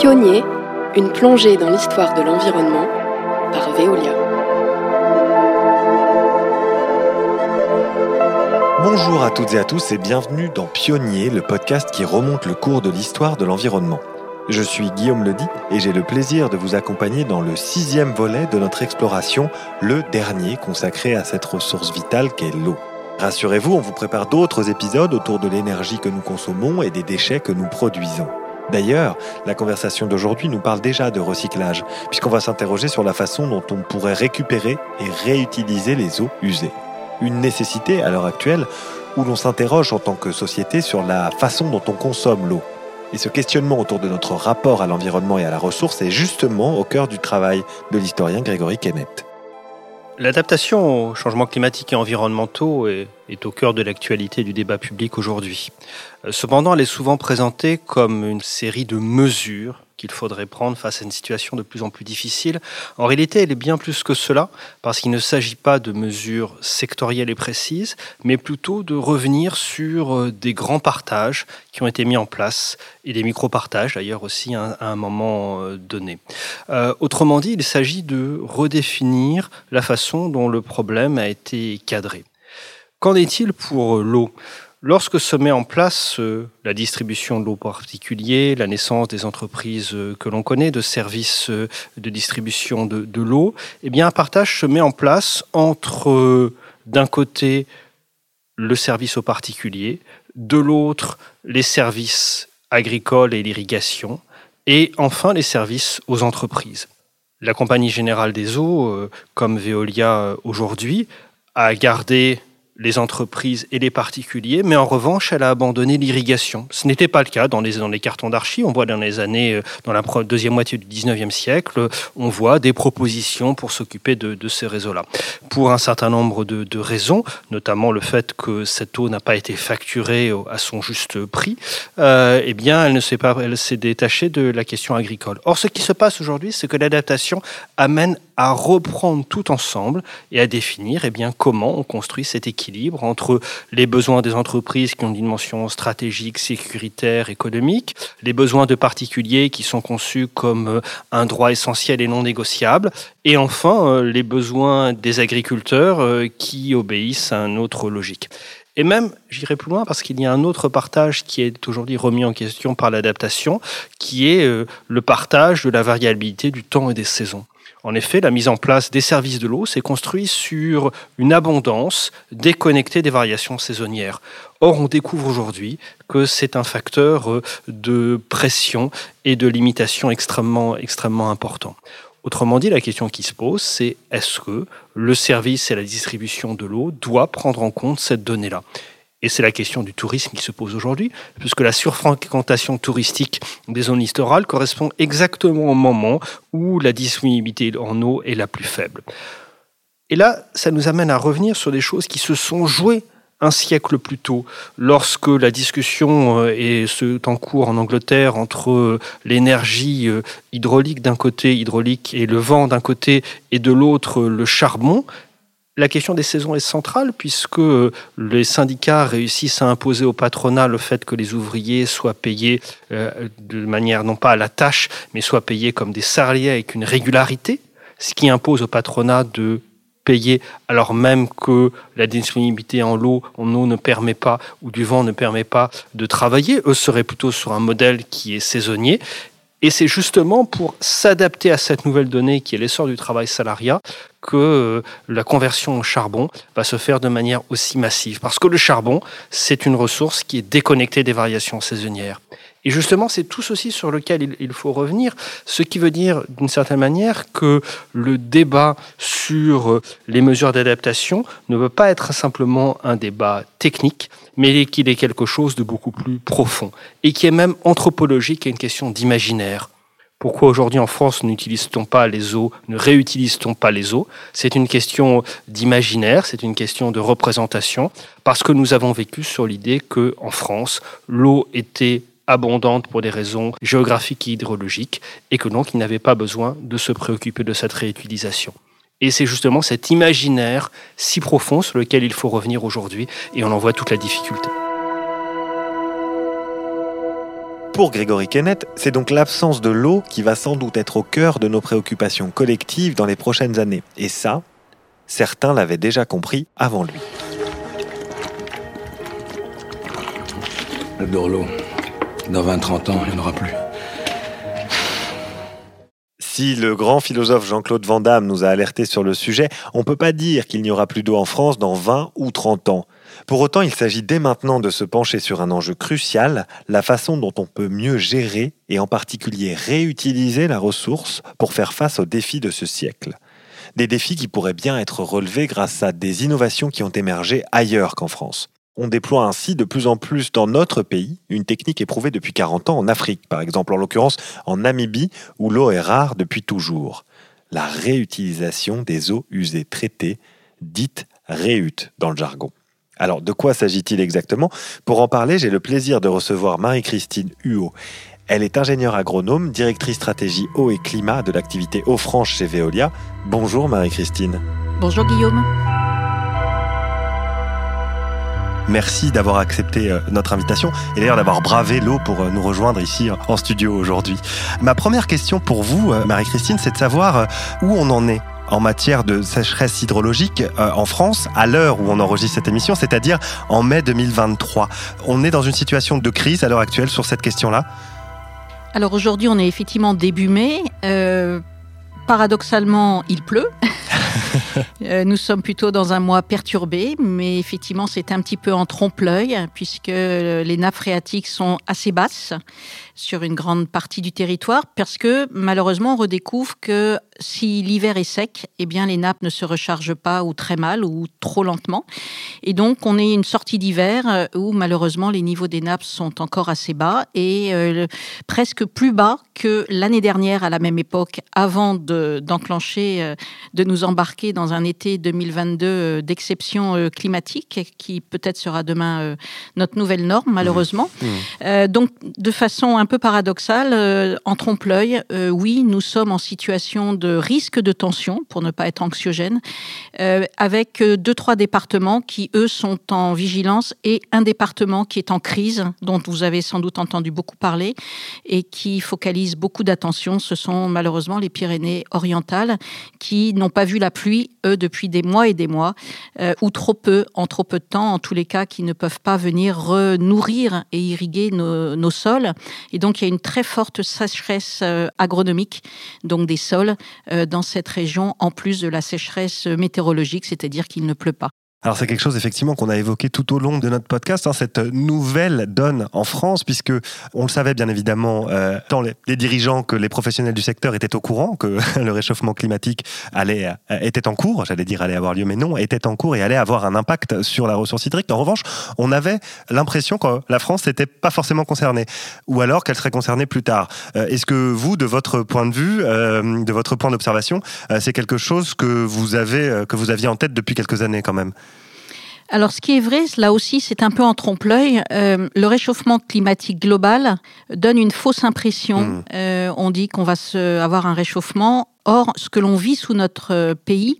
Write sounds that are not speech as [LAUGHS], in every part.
Pionnier, une plongée dans l'histoire de l'environnement par Veolia. Bonjour à toutes et à tous et bienvenue dans Pionnier, le podcast qui remonte le cours de l'histoire de l'environnement. Je suis Guillaume Ledy et j'ai le plaisir de vous accompagner dans le sixième volet de notre exploration, le dernier consacré à cette ressource vitale qu'est l'eau. Rassurez-vous, on vous prépare d'autres épisodes autour de l'énergie que nous consommons et des déchets que nous produisons. D'ailleurs, la conversation d'aujourd'hui nous parle déjà de recyclage, puisqu'on va s'interroger sur la façon dont on pourrait récupérer et réutiliser les eaux usées. Une nécessité à l'heure actuelle où l'on s'interroge en tant que société sur la façon dont on consomme l'eau. Et ce questionnement autour de notre rapport à l'environnement et à la ressource est justement au cœur du travail de l'historien Grégory Kennett. L'adaptation aux changements climatiques et environnementaux est, au cœur de l'actualité du débat public aujourd'hui. Euh, cependant, elle est souvent présentée comme une série de mesures qu'il faudrait prendre face à une situation de plus en plus difficile. En réalité, elle est bien plus que cela, parce qu'il ne s'agit pas de mesures sectorielles et précises, mais plutôt de revenir sur euh, des grands partages qui ont été mis en place, et des micro-partages d'ailleurs aussi à un moment euh, donné. Euh, autrement dit, il s'agit de redéfinir la façon dont le problème a été cadré. Qu'en est-il pour l'eau? Lorsque se met en place euh, la distribution de l'eau particulier, la naissance des entreprises euh, que l'on connaît, de services euh, de distribution de, de l'eau, eh bien un partage se met en place entre, d'un côté, le service aux particuliers, de l'autre, les services agricoles et l'irrigation, et enfin les services aux entreprises. La Compagnie générale des eaux, comme Veolia aujourd'hui, a gardé les entreprises et les particuliers, mais en revanche, elle a abandonné l'irrigation. Ce n'était pas le cas dans les, cartons d'archi. On voit dans les années, euh, dans la deuxième moitié du 19e siècle, on voit des propositions pour s'occuper de, ces réseaux-là. Pour un certain nombre de, raisons, notamment le fait que cette eau n'a pas été facturée à son juste prix, euh, eh bien, elle s'est pas, détachée de la question agricole. Or, ce qui se passe aujourd'hui, c'est que l'adaptation amène à reprendre tout ensemble et à définir eh bien, comment on construit cet équilibre entre les besoins des entreprises qui ont une dimension stratégique, sécuritaire, économique, les besoins de particuliers qui sont conçus comme euh, un droit essentiel et non négociable, et enfin euh, les besoins des agriculteurs euh, qui obéissent à une autre logique. Et même, j'irai plus loin parce qu'il y a un autre partage qui est aujourd'hui remis en question par l'adaptation, qui est le partage de la variabilité du temps et des saisons. En effet, la mise en place des services de l'eau s'est construite sur une abondance déconnectée des variations saisonnières. Or, on découvre aujourd'hui que c'est un facteur euh, de pression et de limitation extrêmement, extrêmement important. Autrement dit, la question qui se pose, c'est est-ce que le service et la distribution de l'eau doivent prendre en compte cette donnée-là? Et c'est la question du tourisme qui se pose aujourd'hui, puisque la surfréquentation touristique des zones littorales correspond exactement au moment où la disponibilité en eau est la plus faible. Et là, ça nous amène à revenir sur des choses qui se sont jouées un siècle plus tôt, lorsque la discussion euh, est en cours en Angleterre entre euh, l'énergie euh, hydraulique d'un côté, hydraulique et le vent d'un côté, et de l'autre le charbon, la question des saisons est centrale puisque les syndicats réussissent à imposer au patronat le fait que les ouvriers soient payés euh, de manière non pas à la tâche, mais soient payés comme des salariés avec une régularité, ce qui impose au patronat de payer alors même que la disponibilité en eau, en eau ne permet pas ou du vent ne permet pas de travailler. Eux seraient plutôt sur un modèle qui est saisonnier. Et c'est justement pour s'adapter à cette nouvelle donnée qui est l'essor du travail salariat que euh, la conversion au charbon va se faire de manière aussi massive. Parce que le charbon, c'est une ressource qui est déconnectée des variations saisonnières. Et justement, c'est tout ceci sur lequel il faut revenir, ce qui veut dire d'une certaine manière que le débat sur euh, les mesures d'adaptation ne veut pas être simplement un débat technique, mais qu'il est quelque chose de beaucoup plus profond et qui est même anthropologique et une question d'imaginaire. Pourquoi aujourd'hui en France n'utilise-t-on pas les eaux, ne réutilise-t-on pas les eaux? C'est une question d'imaginaire, c'est une question de représentation, parce que nous avons vécu sur l'idée que en France, l'eau était abondante pour des raisons géographiques et hydrologiques, et que donc il n'avait pas besoin de se préoccuper de cette réutilisation. Et c'est justement cet imaginaire si profond sur lequel il faut revenir aujourd'hui, et on en voit toute la difficulté. Pour Grégory Kenneth, c'est donc l'absence de l'eau qui va sans doute être au cœur de nos préoccupations collectives dans les prochaines années. Et ça, certains l'avaient déjà compris avant lui. J'adore l'eau. Dans 20-30 ans, il n'y en aura plus. Si le grand philosophe Jean-Claude Van Damme nous a alertés sur le sujet, on ne peut pas dire qu'il n'y aura plus d'eau en France dans 20 ou 30 ans. Pour autant, il s'agit dès maintenant de se pencher sur un enjeu crucial, la façon dont on peut mieux gérer et en particulier réutiliser la ressource pour faire face aux défis de ce siècle. Des défis qui pourraient bien être relevés grâce à des innovations qui ont émergé ailleurs qu'en France. On déploie ainsi de plus en plus dans notre pays une technique éprouvée depuis 40 ans en Afrique, par exemple en l'occurrence en Namibie, où l'eau est rare depuis toujours. La réutilisation des eaux usées traitées, dites réut dans le jargon. Alors, de quoi s'agit-il exactement? Pour en parler, j'ai le plaisir de recevoir Marie-Christine Huot. Elle est ingénieure agronome, directrice stratégie eau et climat de l'activité Eau Franche chez Veolia. Bonjour Marie-Christine. Bonjour Guillaume. Merci d'avoir accepté euh, notre invitation et d'ailleurs d'avoir bravé l'eau pour euh, nous rejoindre ici en studio aujourd'hui. Ma première question pour vous, euh, Marie-Christine, c'est de savoir où on en est en matière de sécheresse hydrologique en France à l'heure où on enregistre cette émission, c'est-à-dire en mai 2023. On est dans une situation de crise à l'heure actuelle sur cette question-là? Alors aujourd'hui, on est effectivement début mai. paradoxalement, il pleut. [LAUGHS] Euh, nous sommes plutôt dans un mois perturbé, mais effectivement, c'est un petit peu en trompe-l'œil, puisque les nappes phréatiques sont assez basses sur une grande partie du territoire, parce que malheureusement, on redécouvre que si l'hiver est sec, eh bien, les nappes ne se rechargent pas ou très mal ou trop lentement. Et donc, on est une sortie d'hiver euh, où malheureusement, les niveaux des nappes sont encore assez bas et euh, presque plus bas que l'année dernière à la même époque, avant d'enclencher, de nous embarquer dans un été 2022 euh, d'exception euh, climatique qui peut-être sera demain euh, notre nouvelle norme malheureusement. Mmh. Mmh. donc de façon un peu paradoxale, en trompe-l'œil, oui, nous sommes en situation de risque de tension pour ne pas être anxiogène, avec deux trois départements qui eux sont en vigilance et un département qui est en crise dont vous avez sans doute entendu beaucoup parler et qui focalise beaucoup d'attention. Ce sont malheureusement les Pyrénées orientales qui n'ont pas vu la pluie, eux, depuis des mois et des mois, euh, ou trop peu, en trop peu de temps, en tous les cas, qui ne peuvent pas venir nourrir et irriguer nos, sols. Donc, il y a une très forte sécheresse euh, agronomique, donc des sols, euh, dans cette région, en plus de la sécheresse météorologique, c'est-à-dire qu'il ne pleut pas. Alors c'est quelque chose effectivement qu'on a évoqué tout au long de notre podcast, hein, cette nouvelle donne en France, puisque on le savait bien évidemment, euh, tant les, dirigeants que les professionnels du secteur étaient au courant que [LAUGHS] le réchauffement climatique allait euh, était en cours, j'allais dire allait avoir lieu, mais non, était en cours et allait avoir un impact sur la ressource hydrique. En revanche, on avait l'impression que la France n'était pas forcément concernée, ou alors qu'elle serait concernée plus tard. Euh, est-ce que vous, de votre point de vue, de votre point d'observation, c'est quelque chose que vous avez, que vous aviez en tête depuis quelques années quand même? Alors, ce qui est vrai, là aussi, c'est un peu en trompe-l'œil. Euh, le réchauffement climatique global donne une fausse impression. Mmh. Euh, on dit qu'on va se, avoir un réchauffement. Or, ce que l'on vit sous notre euh, pays,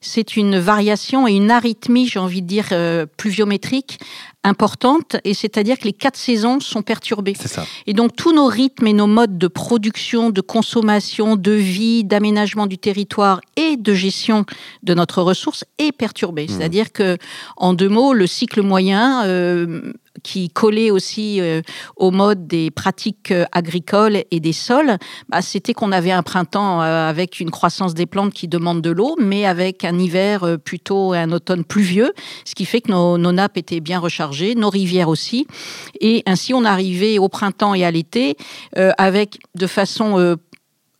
c'est une variation et une arythmie, j'ai envie de dire, euh, pluviométrique importante, et c'est-à-dire que les quatre saisons sont perturbées. Ça. Et donc tous nos rythmes et nos modes de production, de consommation, de vie, d'aménagement du territoire et de gestion de notre ressource est perturbé. Mmh. C'est-à-dire que, en deux mots, le cycle moyen euh, qui collait aussi euh, au mode des pratiques euh, agricoles et des sols, bah, c'était qu'on avait un printemps euh, avec une croissance des plantes qui demande de l'eau, mais avec un hiver plutôt un automne pluvieux, ce qui fait que nos, nos, nappes étaient bien rechargées, nos rivières aussi, et ainsi on arrivait au printemps et à l'été avec de façon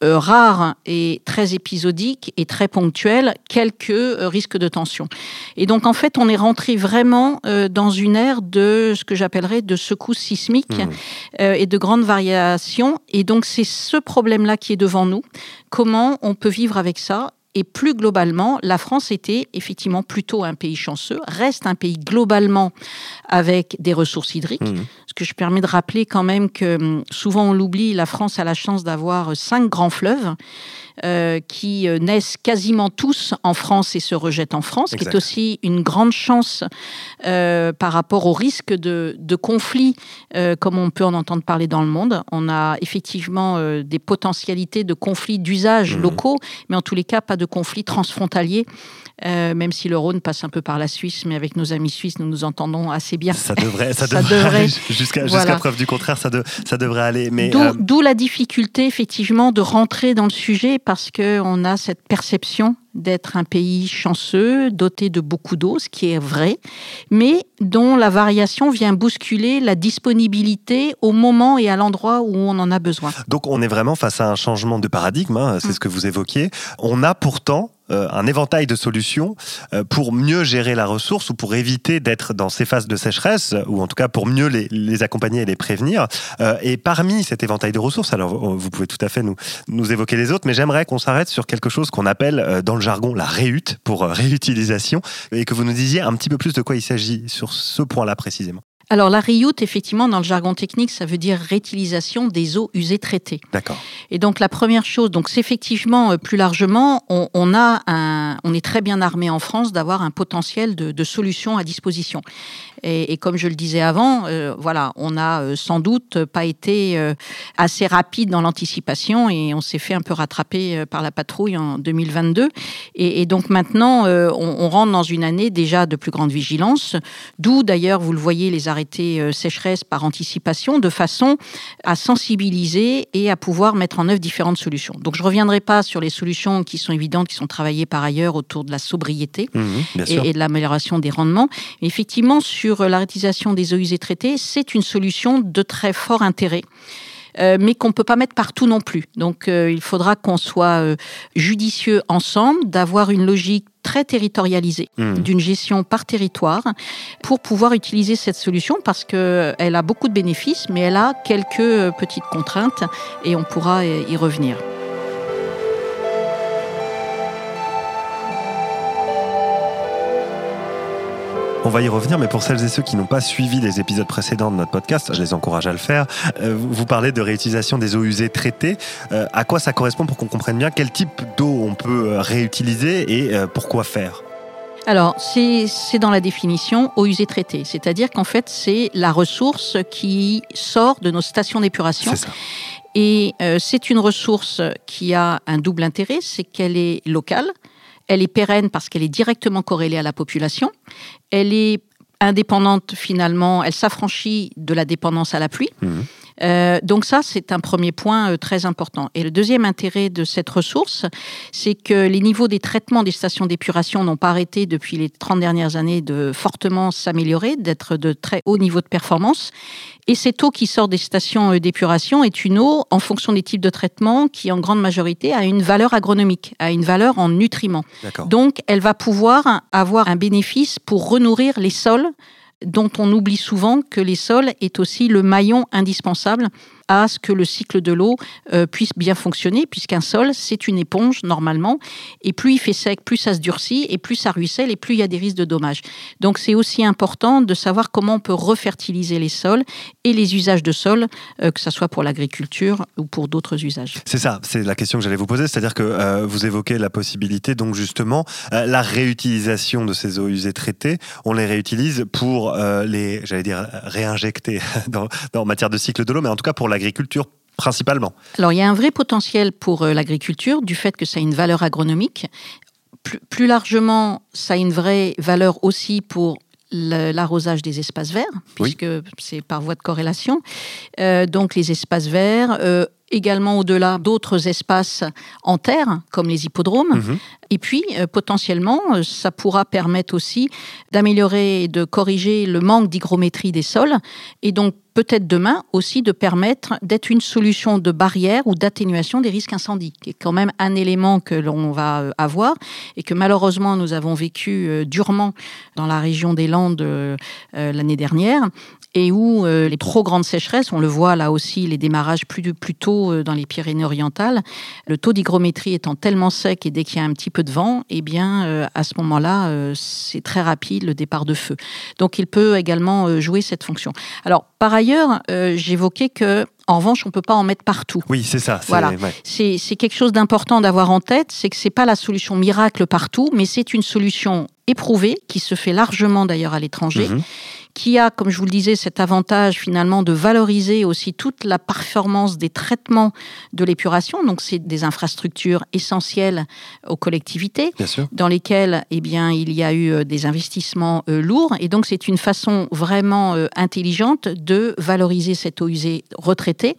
euh, rare et très épisodique et très ponctuel quelques euh, risques de tension. Et donc en fait, on est rentré vraiment euh, dans une ère de ce que j'appellerais de secousses sismiques mmh. et de grandes variations. Et donc c'est ce problème-là qui est devant nous. Comment on peut vivre avec ça Et plus globalement, la France était effectivement plutôt un pays chanceux, reste un pays globalement avec des ressources hydriques. Mhm. Ce que je permets de rappeler quand même que hum, souvent on l'oublie, la France a la chance d'avoir cinq grands fleuves. euh, qui euh, naissent quasiment tous en France et se rejettent en France, qui Exact. est aussi une grande chance euh, par rapport au risque de, de conflits, euh, comme on peut en entendre parler dans le monde. On a effectivement euh, des potentialités de conflits d'usage Mhm. locaux, mais en tous les cas, pas de conflits transfrontaliers, euh, même si le Rhône passe un peu par la Suisse, mais avec nos amis suisses, nous nous entendons assez bien. Ça devrait, ça Ça devrait, [LAUGHS] jusqu'à preuve du contraire, ça, de- ça devrait aller. Mais D'où euh, d'où la difficulté, effectivement, de rentrer dans le sujet parce qu'on a cette perception d'être un pays chanceux, doté de beaucoup d'eau, ce qui est vrai, mais dont la variation vient bousculer la disponibilité au moment et à l'endroit où on en a besoin. Donc on est vraiment face à un changement de paradigme, hein, c'est Mm. ce que vous évoquiez. On a pourtant un éventail de solutions euh, pour mieux gérer la ressource ou pour éviter d'être dans ces phases de sécheresse, ou en tout cas pour mieux les, les accompagner et les prévenir. Euh, et parmi cet éventail de ressources, alors vous pouvez tout à fait nous, nous évoquer les autres, mais j'aimerais qu'on s'arrête sur quelque chose qu'on appelle euh, dans le jargon la réhute, pour euh, réutilisation, et que vous nous disiez un petit peu plus de quoi il s'agit sur ce point-là précisément. Alors la reuse, effectivement, dans le jargon technique, ça veut dire réutilisation des eaux usées traitées. D'accord. Et donc la première chose, donc c'est effectivement euh, plus largement, on, on a un, on est très bien armé en France d'avoir un potentiel de, de solutions à disposition. Et, et comme je le disais avant, euh, voilà, on a euh, sans doute pas été euh, assez rapide dans l'anticipation et on s'est fait un peu rattraper euh, par la patrouille en 2022. Et, et donc maintenant, euh, on, on rentre dans une année déjà de plus grande vigilance, d'où d'ailleurs, vous le voyez, les arrêtés euh, sécheresse par anticipation, de façon à sensibiliser et à pouvoir mettre en œuvre différentes solutions. Donc je reviendrai pas sur les solutions qui sont évidentes, qui sont travaillées par ailleurs autour de la sobriété sûr. et, et de l'amélioration des rendements. Mais effectivement, sur la réutilisation des eaux usées traitées, c'est une solution de très fort intérêt. Euh, mais qu'on ne peut pas mettre partout non plus. Donc euh, il faudra qu'on soit euh, judicieux ensemble, d'avoir une logique très territorialisée, Mhm. d'une gestion par territoire, pour pouvoir utiliser cette solution parce qu'elle a beaucoup de bénéfices, mais elle a quelques petites contraintes et on pourra y revenir. On va y revenir, mais pour celles et ceux qui n'ont pas suivi les épisodes précédents de notre podcast, je les encourage à le faire. Euh, vous parlez de réutilisation des eaux usées traitées. Euh, à quoi ça correspond pour qu'on comprenne bien quel type d'eau on peut euh, réutiliser et pourquoi faire? Alors, c'est dans la définition eau usée traitée, c'est-à-dire qu'en fait, c'est la ressource qui sort de nos stations d'épuration. Et euh, c'est une ressource qui a un double intérêt, c'est qu'elle est locale, elle est pérenne parce qu'elle est directement corrélée à la population, elle est indépendante finalement, elle s'affranchit de la dépendance à la pluie. Mhm. Euh, donc ça, c'est un premier point euh, très important. Et le deuxième intérêt de cette ressource, c'est que les niveaux des traitements des stations d'épuration n'ont pas arrêté depuis les 30 dernières années de fortement s'améliorer, d'être de très haut niveau de performance. Et cette eau qui sort des stations euh, d'épuration est une eau, en fonction des types de traitement, qui en grande majorité a une valeur agronomique, a une valeur en nutriments. Donc, elle va pouvoir avoir un bénéfice pour renourrir les sols, dont on oublie souvent que les sols est aussi le maillon indispensable à ce que le cycle de l'eau euh, puisse bien fonctionner, puisqu'un sol, c'est une éponge normalement, et plus il fait sec, plus ça se durcit, et plus ça ruisselle, et plus il y a des risques de dommages. Donc c'est aussi important de savoir comment on peut refertiliser les sols et les usages de sol, euh, que ce soit pour l'agriculture ou pour d'autres usages. C'est ça, c'est la question que j'allais vous poser, c'est-à-dire que euh, vous évoquez la possibilité, donc justement, la réutilisation de ces eaux usées traitées, on les réutilise pour euh, les, j'allais dire, réinjecter [LAUGHS] dans, en matière de cycle de l'eau, mais en tout cas pour l'agriculture principalement. Alors, il y a un vrai potentiel pour euh, l'agriculture du fait que ça a une valeur agronomique. Plus, plus largement, ça a une vraie valeur aussi pour l'arrosage des espaces verts, Oui. puisque c'est par voie de corrélation. Euh, donc, les espaces verts, euh, également au-delà d'autres espaces en terre, comme les hippodromes. Mhm. Et puis, euh, potentiellement, euh, ça pourra permettre aussi d'améliorer et de corriger le manque d'hygrométrie des sols, et donc peut-être demain aussi de permettre d'être une solution de barrière ou d'atténuation des risques incendies, qui est quand même un élément que l'on va euh, avoir et que malheureusement nous avons vécu durement dans la région des Landes l'année dernière et où les trop grandes sécheresses, on le voit là aussi, les démarrages plus, plus tôt dans les Pyrénées-Orientales, le taux d'hygrométrie étant tellement sec et dès qu'il y a un petit peu peu de vent, eh bien, euh, à ce moment-là, euh, c'est très rapide le départ de feu. Donc, il peut également euh, jouer cette fonction. Alors, par ailleurs, j'évoquais que en revanche, on peut pas en mettre partout. Oui, c'est ça. c'est- Voilà. ouais. Quelque chose d'important d'avoir en tête, c'est que c'est pas la solution miracle partout, mais c'est une solution éprouvée qui se fait largement d'ailleurs à l'étranger, Mhm. Qui a, comme je vous le disais, cet avantage finalement de valoriser aussi toute la performance des traitements de l'épuration. Donc, c'est des infrastructures essentielles aux collectivités dans lesquels eh bien, il y a eu euh, des investissements euh, lourds. Et donc, c'est une façon vraiment euh, intelligente de valoriser cette eau usée retraitée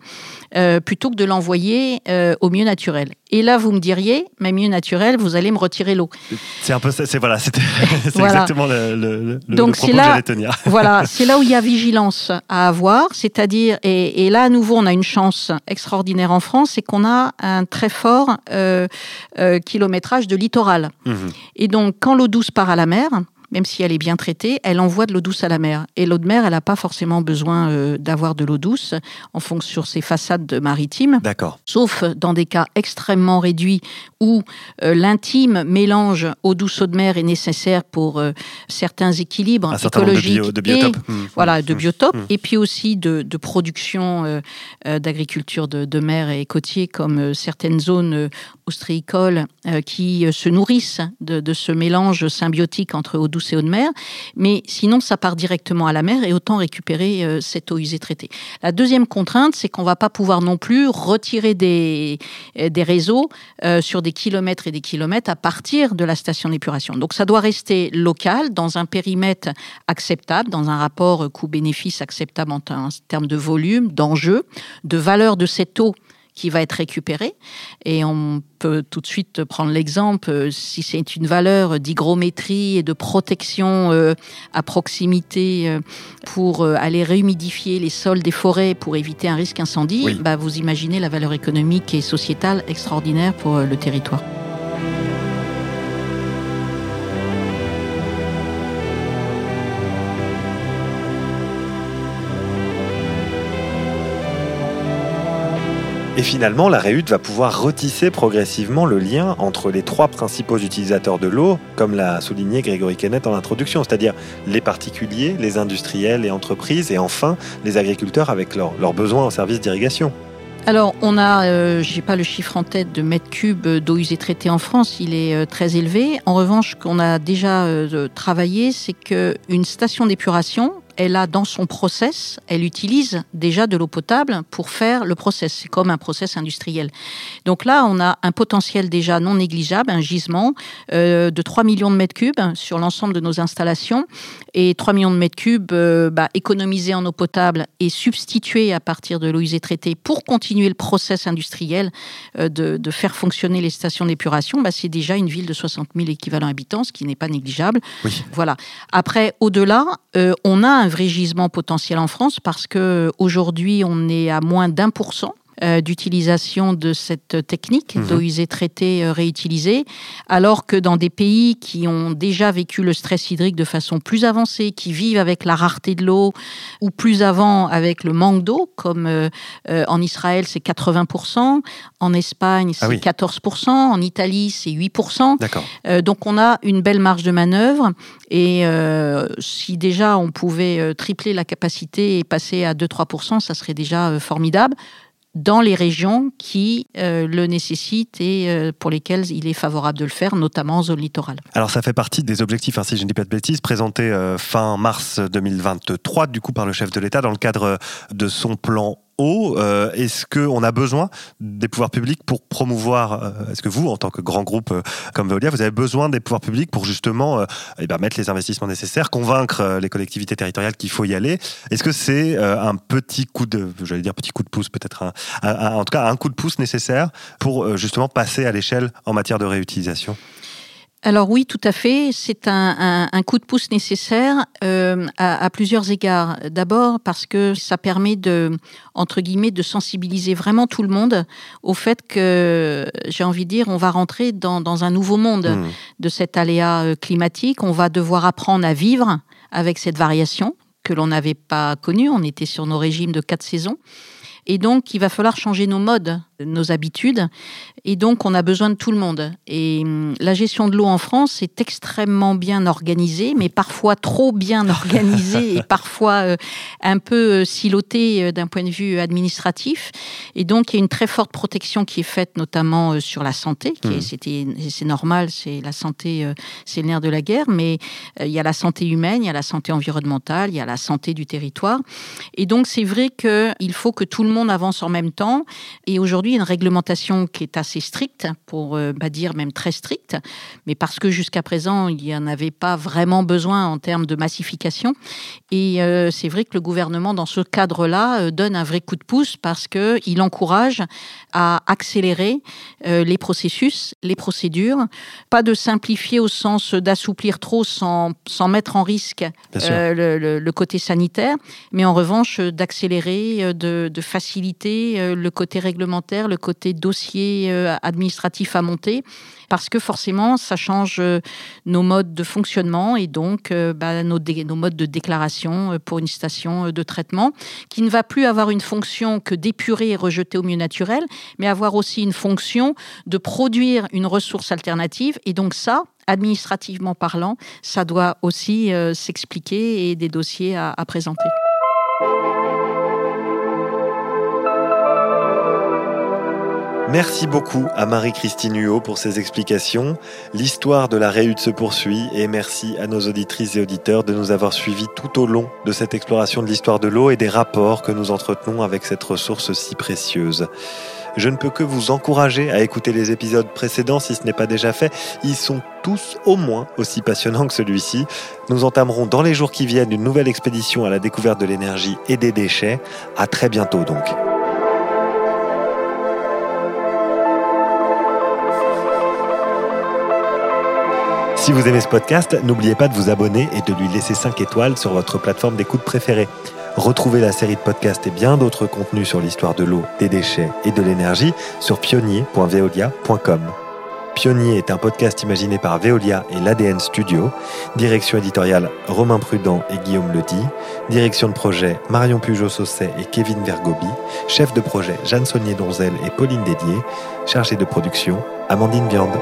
euh, plutôt que de l'envoyer au milieu naturel. Et là, vous me diriez, mais milieu naturel, vous allez me retirer l'eau. C'est un peu. C'est voilà. C'était. [LAUGHS] c'est Voilà. exactement le, le, le- le Donc, propos c'est que là- j'allais tenir. [LAUGHS] Voilà, [LAUGHS] c'est là où il y a vigilance à avoir, c'est-à-dire, et, et là à nouveau on a une chance extraordinaire en France, c'est qu'on a un très fort euh, euh, kilométrage de littoral. Mhm. Et donc, quand l'eau douce part à la mer, même si elle est bien traitée, elle envoie de l'eau douce à la mer. Et l'eau de mer, elle n'a pas forcément besoin euh, d'avoir de l'eau douce en fonction sur ses façades maritimes, D'accord. sauf dans des cas extrêmement réduits où euh, l'intime mélange eau douce eau de mer est nécessaire pour euh, certains équilibres Un certain nombre de, écologiques bio- de et biotopes. Mhm. voilà, de biotopes, et puis aussi de, de production d'agriculture de, de mer et côtier, comme certaines zones ostréicoles qui se nourrissent de, de ce mélange symbiotique entre eau douce eau de mer. Mais sinon, ça part directement à la mer et autant récupérer euh, cette eau usée traitée. La deuxième contrainte, c'est qu'on va pas pouvoir non plus retirer des, euh, des réseaux euh, sur des kilomètres et des kilomètres à partir de la station d'épuration. Donc ça doit rester local, dans un périmètre acceptable, dans un rapport coût-bénéfice acceptable en, en termes de volume, d'enjeu, de valeur de cette eau qui va être récupérée. Et on peut tout de suite prendre l'exemple, euh, si c'est une valeur d'hygrométrie et de protection euh, à proximité euh, pour aller réhumidifier les sols des forêts pour éviter un risque incendie, Oui. bah, vous imaginez la valeur économique et sociétale extraordinaire pour le territoire. Et finalement, la Réhute va pouvoir retisser progressivement le lien entre les trois principaux utilisateurs de l'eau, comme l'a souligné Grégory Kenneth en introduction, c'est-à-dire les particuliers, les industriels et entreprises, et enfin les agriculteurs avec leurs besoins en services d'irrigation. Alors, on a, euh, j'ai pas le chiffre en tête de mètres cubes d'eau usée traitée en France, il est euh, très élevé. En revanche, qu'on a déjà euh, travaillé, c'est qu'une station d'épuration, elle a dans son process, elle utilise déjà de l'eau potable pour faire le process. C'est comme un process industriel. Donc là, on a un potentiel déjà non négligeable, un gisement euh, de 3 millions de mètres cubes sur l'ensemble de nos installations. Et 3 millions de mètres cubes euh, bah, économisés en eau potable et substitués à partir de l'eau usée traitée pour continuer le process industriel euh, de, de faire fonctionner les stations d'épuration, bah, c'est déjà une ville de 60 000 équivalents habitants, ce qui n'est pas négligeable. Oui. Voilà. Après, au-delà, on a un vrai gisement potentiel en France parce que aujourd'hui, on est à moins d'un pour cent euh, d'utilisation de cette technique Mhm. d'eau usée traitée euh, réutilisée, alors que dans des pays qui ont déjà vécu le stress hydrique de façon plus avancée, qui vivent avec la rareté de l'eau, ou plus avant avec le manque d'eau, comme euh, en Israël c'est 80%, en Espagne c'est Ah oui. 14%, en Italie c'est 8%. D'accord. Euh, donc on a une belle marge de manœuvre et si déjà on pouvait tripler la capacité et passer à 2-3%, ça serait déjà formidable dans les régions qui euh, le nécessitent et euh, pour lesquelles il est favorable de le faire, notamment en zone littorale. Alors ça fait partie des objectifs, hein, si je ne dis pas de bêtises, présentés euh, fin mars 2023 du coup par le chef de l'État dans le cadre de son plan Euh, est-ce qu'on a besoin des pouvoirs publics pour promouvoir, euh, est-ce que vous, en tant que grand groupe euh, comme Veolia, vous avez besoin des pouvoirs publics pour justement eh ben, mettre les investissements nécessaires, convaincre les collectivités territoriales qu'il faut y aller? Est-ce que c'est un petit coup de, j'allais dire petit coup de pouce, peut-être en tout cas un coup de pouce nécessaire pour justement passer à l'échelle en matière de réutilisation? Alors oui, tout à fait. C'est un, un- un coup de pouce nécessaire euh, à, à plusieurs égards. D'abord parce que ça permet de, entre guillemets, de sensibiliser vraiment tout le monde au fait que, j'ai envie de dire, on va rentrer dans, dans un nouveau monde Hmm. de cet aléa euh, climatique. On va devoir apprendre à vivre avec cette variation que l'on n'avait pas connue. On était sur nos régimes de quatre saisons. Et donc, il va falloir changer nos modes nos habitudes. Et donc, on a besoin de tout le monde. Et hum, la gestion de l'eau en France est extrêmement bien organisée, mais parfois trop bien [LAUGHS] organisée et parfois euh, un peu euh, silotée euh, d'un point de vue administratif. Et donc, il y a une très forte protection qui est faite, notamment sur la santé. Qui Mmh. c'est normal, c'est la santé, c'est le nerf de la guerre, mais il y a la santé humaine, il y a la santé environnementale, il y a la santé du territoire. Et donc, c'est vrai qu'il faut que tout le monde avance en même temps. Et aujourd'hui, une réglementation qui est assez stricte, pour euh, pas dire même très stricte, mais parce que jusqu'à présent, il n'y en avait pas vraiment besoin en termes de massification. Et euh, c'est vrai que le gouvernement, dans ce cadre-là, euh, donne un vrai coup de pouce parce qu'il encourage à accélérer euh, les processus, les procédures, pas de simplifier au sens d'assouplir trop sans, sans mettre en risque le, le- le côté sanitaire, mais en revanche d'accélérer, de, de faciliter le côté réglementaire, le côté dossier euh, administratif à monter, parce que forcément ça change euh, nos modes de fonctionnement et donc euh, bah, nos, modes de déclaration pour une station de traitement, qui ne va plus avoir une fonction que d'épurer et rejeter au milieu naturel, mais avoir aussi une fonction de produire une ressource alternative. Et donc ça, administrativement parlant, ça doit aussi s'expliquer et des dossiers à présenter. Merci beaucoup à Marie-Christine Huot pour ses explications. L'histoire de la Réude se poursuit et merci à nos auditrices et auditeurs de nous avoir suivis tout au long de cette exploration de l'histoire de l'eau et des rapports que nous entretenons avec cette ressource si précieuse. Je ne peux que vous encourager à écouter les épisodes précédents si ce n'est pas déjà fait. Ils sont tous au moins aussi passionnants que celui-ci. Nous entamerons dans les jours qui viennent une nouvelle expédition à la découverte de l'énergie et des déchets. À très bientôt donc. Si vous aimez ce podcast, n'oubliez pas de vous abonner et de lui laisser 5 étoiles sur votre plateforme d'écoute préférée. Retrouvez la série de podcasts et bien d'autres contenus sur l'histoire de l'eau, des déchets et de l'énergie sur pionnier.veolia.com. Pionnier est un podcast imaginé par Veolia et l'ADN Studio. Direction éditoriale Romain Prudent et Guillaume Ledy. Direction de projet Marion Pujot-Sausset et Kevin Vergobi. Chef de projet Jeanne Saunier-Donzel et Pauline Dédier. Chargée de production Amandine Viande.